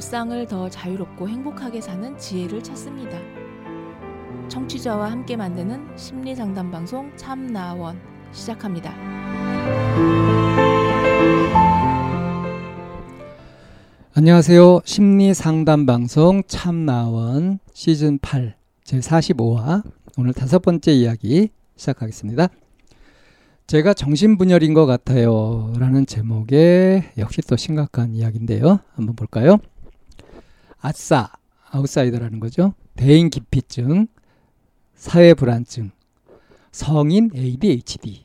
일상을 더 자유롭고 행복하게 사는 지혜를 찾습니다. 청취자와 함께 만드는 심리 상담 방송 참나원 시작합니다. 안녕하세요. 심리 상담 방송 참나원 시즌 8 제 45화 오늘 다섯 번째 이야기 시작하겠습니다. 제가 정신분열인 것 같아요. 라는 제목의 역시 또 심각한 이야기인데요. 한번 볼까요? 아싸, 아웃사이더라는 거죠. 대인 기피증, 사회 불안증, 성인 ADHD,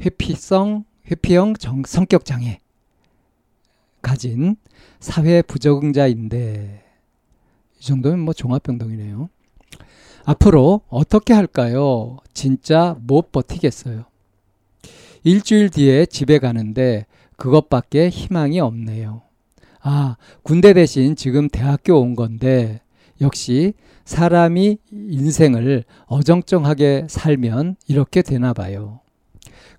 회피성, 회피형 정, 성격 장애, 가진 사회 부적응자인데, 이 정도면 뭐 종합병동이네요. 앞으로 어떻게 할까요? 진짜 못 버티겠어요. 일주일 뒤에 집에 가는데 그것밖에 희망이 없네요. 아, 군대 대신 지금 대학교 온 건데 역시 사람이 인생을 어정쩡하게 살면 이렇게 되나 봐요.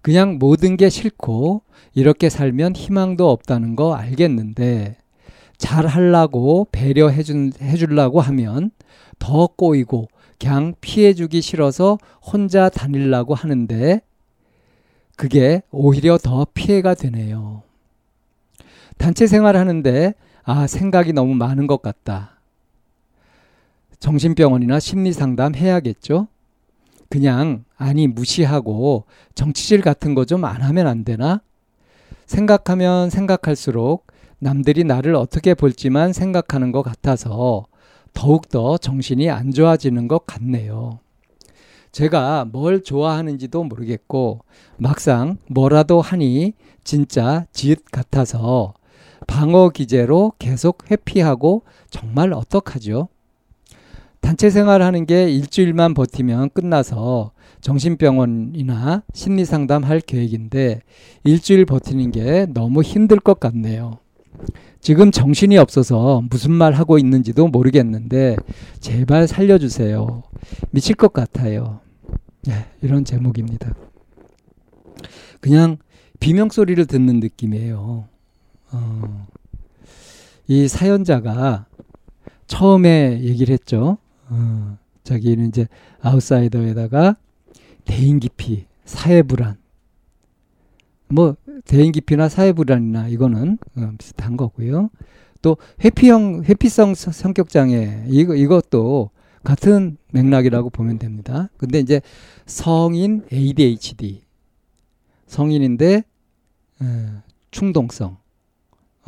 그냥 모든 게 싫고 이렇게 살면 희망도 없다는 거 알겠는데 잘 하려고 배려해 준 해주려고 하면 더 꼬이고 그냥 피해주기 싫어서 혼자 다닐라고 하는데 그게 오히려 더 피해가 되네요. 단체 생활하는데 아 생각이 너무 많은 것 같다. 정신병원이나 심리 상담 해야겠죠? 그냥 아니 무시하고 정치질 같은 거 좀 안 하면 안 되나? 생각하면 생각할수록 남들이 나를 어떻게 볼지만 생각하는 것 같아서 더욱더 정신이 안 좋아지는 것 같네요. 제가 뭘 좋아하는지도 모르겠고 막상 뭐라도 하니 진짜 짓 같아서 방어 기제로 계속 회피하고 정말 어떡하죠? 단체 생활하는 게 일주일만 버티면 끝나서 정신병원이나 심리 상담 할 계획인데 일주일 버티는 게 너무 힘들 것 같네요. 지금 정신이 없어서 무슨 말 하고 있는지도 모르겠는데 제발 살려주세요. 미칠 것 같아요. 네, 이런 제목입니다. 그냥 비명 소리를 듣는 느낌이에요. 어, 이 사연자가 처음에 얘기를 했죠. 어, 자기는 이제 아웃사이더에다가 대인 기피, 사회 불안, 뭐 대인 기피나 사회 불안이나 이거는 어, 비슷한 거고요. 또 회피형 회피성 성격 장애 이거 이것도 같은 맥락이라고 보면 됩니다. 근데 이제 성인 ADHD 성인인데 에, 충동성,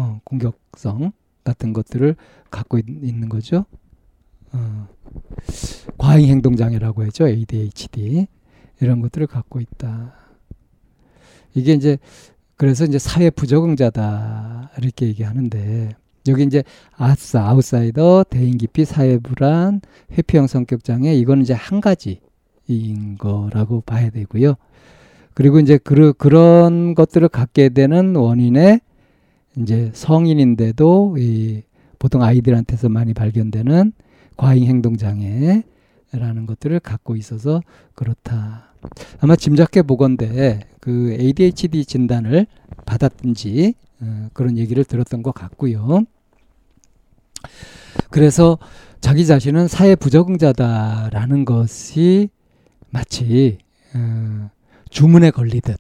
어, 공격성 같은 것들을 갖고 있, 는 거죠. 어, 과잉 행동 장애라고 하죠. ADHD 이런 것들을 갖고 있다. 이게 이제 그래서 이제 사회 부적응자다 이렇게 얘기하는데 여기 이제 아싸 아웃사이더 대인 기피 사회 불안 회피형 성격 장애 이거는 이제 한 가지인 거라고 봐야 되고요. 그리고 이제 그 그런 것들을 갖게 되는 원인에 이제 성인인데도 이 보통 아이들한테서 많이 발견되는 과잉 행동 장애라는 것들을 갖고 있어서 그렇다. 아마 짐작해 보건데 그 ADHD 진단을 받았든지 어, 그런 얘기를 들었던 것 같고요. 그래서 자기 자신은 사회 부적응자다라는 것이 마치 어, 주문에 걸리듯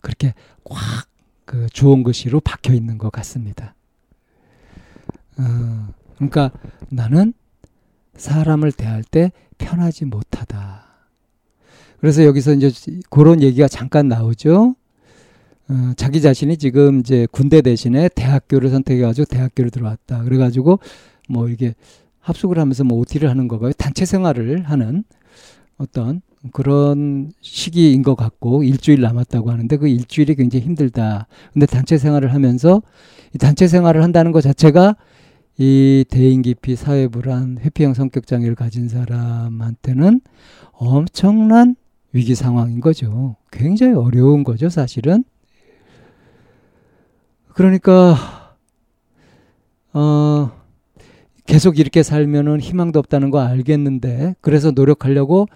그렇게 꽉 그 주온 글씨로 박혀 있는 것 같습니다. 어, 그러니까 나는 사람을 대할 때 편하지 못하다. 그래서 여기서 이제 그런 얘기가 잠깐 나오죠. 어, 자기 자신이 지금 이제 군대 대신에 대학교를 선택해가지고 대학교를 들어왔다. 그래가지고 뭐 이게 합숙을 하면서 뭐 OT를 하는 거가 단체 생활을 하는 어떤 그런 시기인 것 같고 일주일 남았다고 하는데 그 일주일이 굉장히 힘들다. 근데 단체 생활을 하면서 이 단체 생활을 한다는 것 자체가 이 대인 기피 사회 불안 회피형 성격 장애를 가진 사람한테는 엄청난 위기 상황인 거죠. 굉장히 어려운 거죠, 사실은. 그러니까, 어, 계속 이렇게 살면은 희망도 없다는 거 알겠는데, 그래서 노력하려고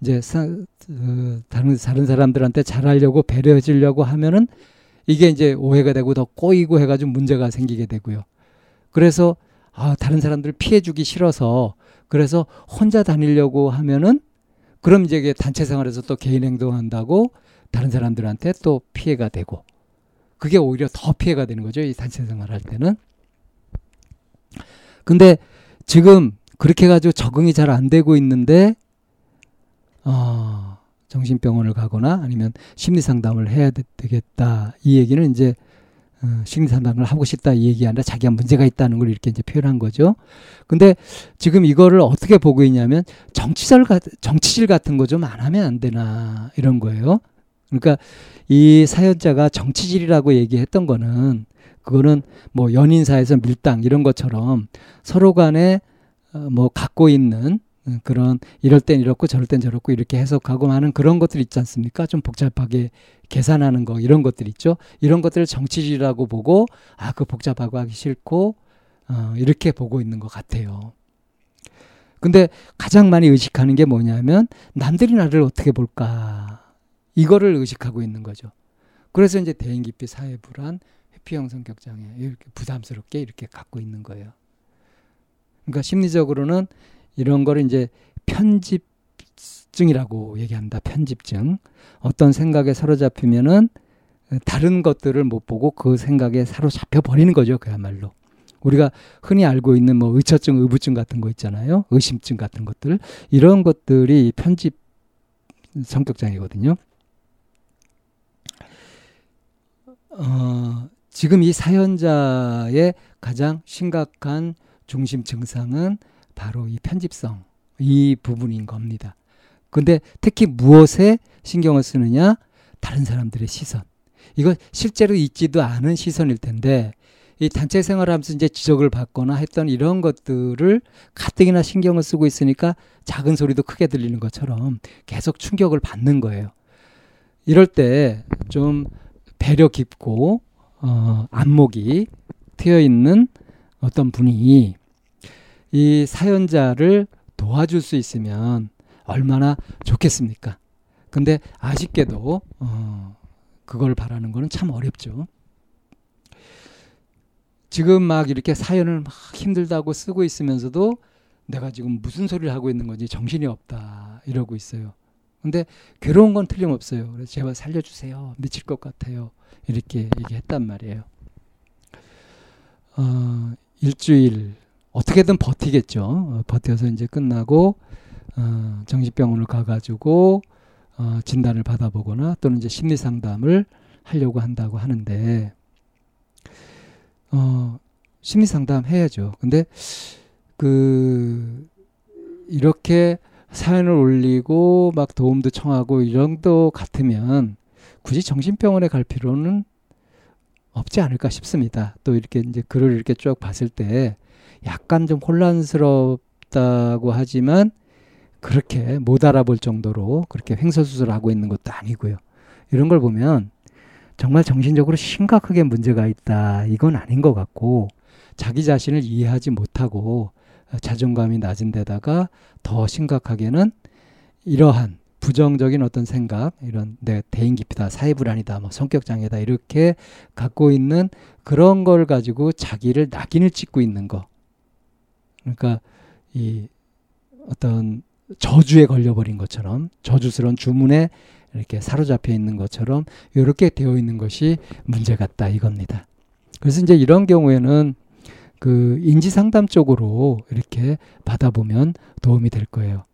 이제 사, 어, 다른, 다른 사람들한테 잘하려고 배려해 주려고 하면은 이게 이제 오해가 되고 더 꼬이고 해가지고 문제가 생기게 되고요. 그래서 아, 다른 사람들 피해주기 싫어서 그래서 혼자 다니려고 하면은 그럼 이제 단체 생활에서 또 개인 행동한다고 다른 사람들한테 또 피해가 되고 그게 오히려 더 피해가 되는 거죠. 이 단체 생활 할 때는. 근데 지금 그렇게 해가지고 적응이 잘 안 되고 있는데, 어, 정신병원을 가거나 아니면 심리 상담을 해야 되 겠다. 이 얘기는 이제 어, 심리 상담을 하고 싶다 이 얘기 아니라 자기가 문제가 있다는 걸 이렇게 이제 표현한 거죠. 근데 지금 이거를 어떻게 보고 있냐면 정치질 정치질 같은 거 좀 안 하면 안 되나 이런 거예요. 그러니까 이 사연자가 정치질이라고 얘기했던 거는 그거는 뭐 연인 사이에서 밀당 이런 것처럼 서로 간에 어, 뭐 갖고 있는 그런 이럴 땐 이렇고 저럴 땐 저렇고 이렇게 해석하고 하는 그런 것들 있지 않습니까? 좀 복잡하게 계산하는 거 이런 것들 있죠. 이런 것들을 정치질이라고 보고 아 그 복잡하고 하기 싫고 어, 이렇게 보고 있는 것 같아요. 근데 가장 많이 의식하는 게 뭐냐면 남들이 나를 어떻게 볼까 이거를 의식하고 있는 거죠. 그래서 이제 대인 기피 사회 불안 회피형 성격 장애 이렇게 부담스럽게 이렇게 갖고 있는 거예요. 그러니까 심리적으로는 이런 거를 이제 편집증이라고 얘기한다. 편집증. 어떤 생각에 사로잡히면은 다른 것들을 못 보고 그 생각에 사로잡혀 버리는 거죠. 그야말로. 우리가 흔히 알고 있는 뭐 의처증, 의부증 같은 거 있잖아요. 의심증 같은 것들. 이런 것들이 편집 성격장애거든요. 어, 지금 이 사연자의 가장 심각한 중심 증상은 바로 이 편집성 이 부분인 겁니다. 근데 특히 무엇에 신경을 쓰느냐? 다른 사람들의 시선. 이거 실제로 있지도 않은 시선일 텐데 이 단체 생활하면서 이제 지적을 받거나 했던 이런 것들을 가뜩이나 신경을 쓰고 있으니까 작은 소리도 크게 들리는 것처럼 계속 충격을 받는 거예요. 이럴 때 좀 배려 깊고 어, 안목이 트여 있는 어떤 분이 이 사연자를 도와줄 수 있으면 얼마나 좋겠습니까? 근데 아쉽게도 어, 그걸 바라는 거는 참 어렵죠. 지금 막 이렇게 사연을 막 힘들다고 쓰고 있으면서도 내가 지금 무슨 소리를 하고 있는 건지 정신이 없다 이러고 있어요. 근데 괴로운 건 틀림없어요. 그래서 제발 살려주세요. 미칠 것 같아요. 이렇게 얘기했단 말이에요. 어, 일주일 어떻게든 버티겠죠. 어, 버텨서 이제 끝나고 어, 정신병원을 가가지고 어, 진단을 받아보거나 또는 이제 심리 상담을 하려고 한다고 하는데 어, 심리 상담 해야죠. 근데 그 이렇게 사연을 올리고 막 도움도 청하고 이 정도 같으면 굳이 정신병원에 갈 필요는 없지 않을까 싶습니다. 또 이렇게 이제 글을 이렇게 쭉 봤을 때 약간 좀 혼란스럽다고 하지만 그렇게 못 알아볼 정도로 그렇게 횡설수설 하고 있는 것도 아니고요. 이런 걸 보면 정말 정신적으로 심각하게 문제가 있다. 이건 아닌 것 같고 자기 자신을 이해하지 못하고 자존감이 낮은 데다가 더 심각하게는 이러한 부정적인 어떤 생각, 이런 내 대인 기피다, 사회 불안이다, 뭐 성격 장애다 이렇게 갖고 있는 그런 걸 가지고 자기를 낙인을 찍고 있는 거. 그러니까 이 어떤 저주에 걸려버린 것처럼 저주스러운 주문에 이렇게 사로잡혀 있는 것처럼 이렇게 되어 있는 것이 문제 같다 이겁니다. 그래서 이제 이런 경우에는 그 인지 상담 쪽으로 이렇게 받아보면 도움이 될 거예요.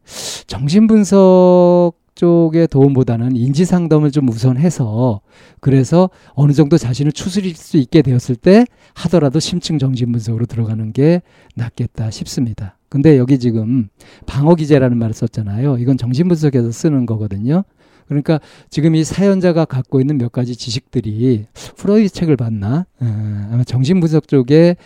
정신 분석 쪽의 도움보다는 인지 상담을 좀 우선해서 그래서 어느 정도 자신을 추스릴 수 있게 되었을 때 하더라도 심층 정신 분석으로 들어가는 게 낫겠다 싶습니다. 근데 여기 지금 방어 기제라는 말을 썼잖아요. 이건 정신 분석에서 쓰는 거거든요. 그러니까 지금 이 사연자가 갖고 있는 몇 가지 지식들이 프로이드 책을 봤나? 어, 아마 정신 분석 쪽에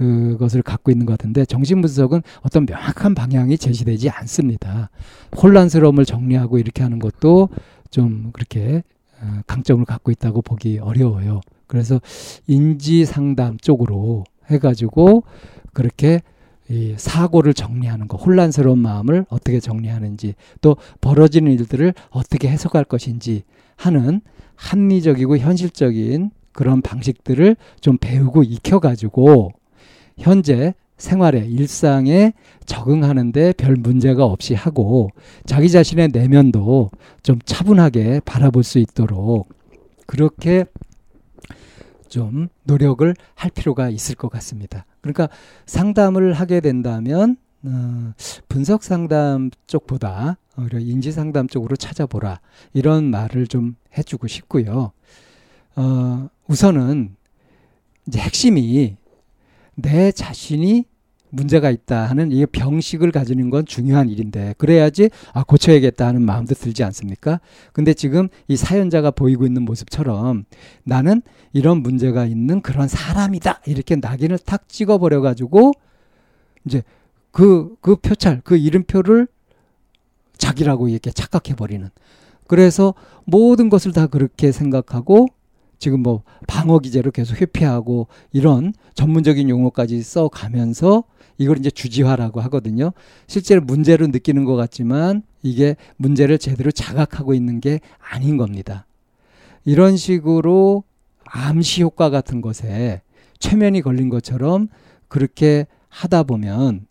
그것을 갖고 있는 것 같은데 정신분석은 어떤 명확한 방향이 제시되지 않습니다. 혼란스러움을 정리하고 이렇게 하는 것도 좀 그렇게 어, 강점을 갖고 있다고 보기 어려워요. 그래서 인지 상담 쪽으로 해가지고 그렇게 이 사고를 정리하는 거, 혼란스러운 마음을 어떻게 정리하는지, 또 벌어지는 일들을 어떻게 해석할 것인지 하는 합리적이고 현실적인 그런 방식들을 좀 배우고 익혀가지고 현재 생활에 일상에 적응하는데 별 문제가 없이 하고 자기 자신의 내면도 좀 차분하게 바라볼 수 있도록 그렇게 좀 노력을 할 필요가 있을 것 같습니다. 그러니까 상담을 하게 된다면 어, 분석 상담 쪽보다 오히려 인지 상담 쪽으로 찾아보라 이런 말을 좀 해주고 싶고요. 어, 우선은 이제 핵심이 내 자신이 문제가 있다 하는 이 병식을 가지는 건 중요한 일인데 그래야지 아 고쳐야겠다 하는 마음도 들지 않습니까? 근데 지금 이 사연자가 보이고 있는 모습처럼 나는 이런 문제가 있는 그런 사람이다 이렇게 낙인을 탁 찍어버려 가지고 이제 그, 그 표찰, 그 이름표를 자기라고 이렇게 착각해 버리는. 그래서 모든 것을 다 그렇게 생각하고 지금 뭐 방어 기제로 계속 회피하고 이런 전문적인 용어까지 써 가면서 이걸 이제 주지화라고 하거든요. 실제로 문제로 느끼는 것 같지만 이게 문제를 제대로 자각하고 있는 게 아닌 겁니다. 이런 식으로 암시 효과 같은 것에 최면이 걸린 것처럼 그렇게 하다 보면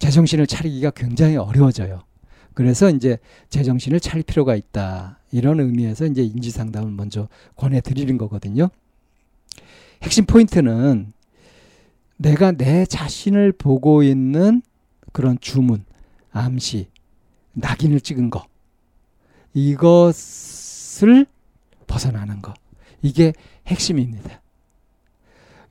제정신을 차리기가 굉장히 어려워져요. 그래서 이제 제정신을 차릴 필요가 있다. 이런 의미에서 이제 인지 상담을 먼저 권해 드리는 거거든요. 핵심 포인트는 내가 내 자신을 보고 있는 그런 주문, 암시, 낙인을 찍은 거. 이것을 벗어나는 거. 이게 핵심입니다.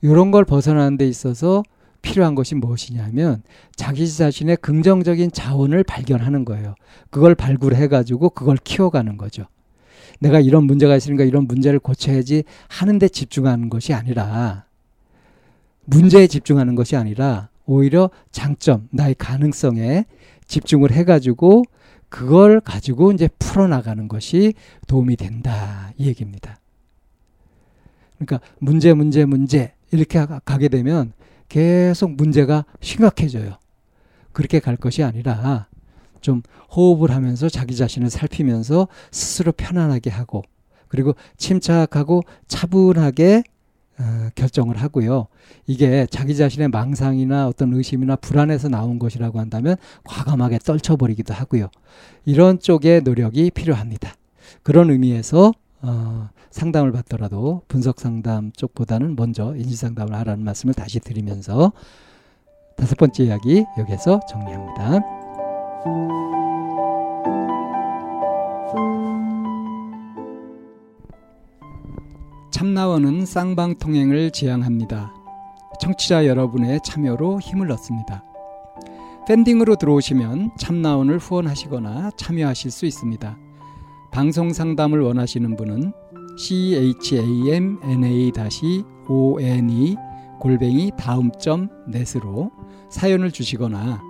이런 걸 벗어나는 데 있어서 필요한 것이 무엇이냐면 자기 자신의 긍정적인 자원을 발견하는 거예요. 그걸 발굴해 가지고 그걸 키워가는 거죠. 내가 이런 문제가 있으니까 이런 문제를 고쳐야지 하는데 집중하는 것이 아니라 문제에 집중하는 것이 아니라 오히려 장점, 나의 가능성에 집중을 해 가지고 그걸 가지고 이제 풀어나가는 것이 도움이 된다. 이 얘기입니다. 그러니까 문제, 문제, 문제 이렇게 가게 되면 계속 문제가 심각해져요. 그렇게 갈 것이 아니라 좀 호흡을 하면서 자기 자신을 살피면서 스스로 편안하게 하고 그리고 침착하고 차분하게 어, 결정을 하고요. 이게 자기 자신의 망상이나 어떤 의심이나 불안에서 나온 것이라고 한다면 과감하게 떨쳐버리기도 하고요. 이런 쪽의 노력이 필요합니다. 그런 의미에서 어, 상담을 받더라도 분석 상담 쪽보다는 먼저 인지 상담을 하라는 말씀을 다시 드리면서 다섯 번째 이야기 여기서 정리합니다. 참나원은 쌍방통행을 지향합니다. 청취자 여러분의 참여로 힘을 얻습니다. 팬딩으로 들어오시면 참나원을 후원하시거나 참여하실 수 있습니다. 방송 상담을 원하시는 분은 chamna-one 골뱅이 다음 점 넷으로 사연을 주시거나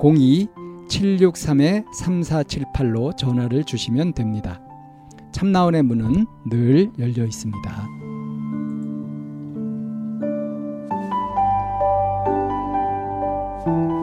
02-763-3478로 전화를 주시면 됩니다. 참나원의 문은 늘 열려 있습니다. 음.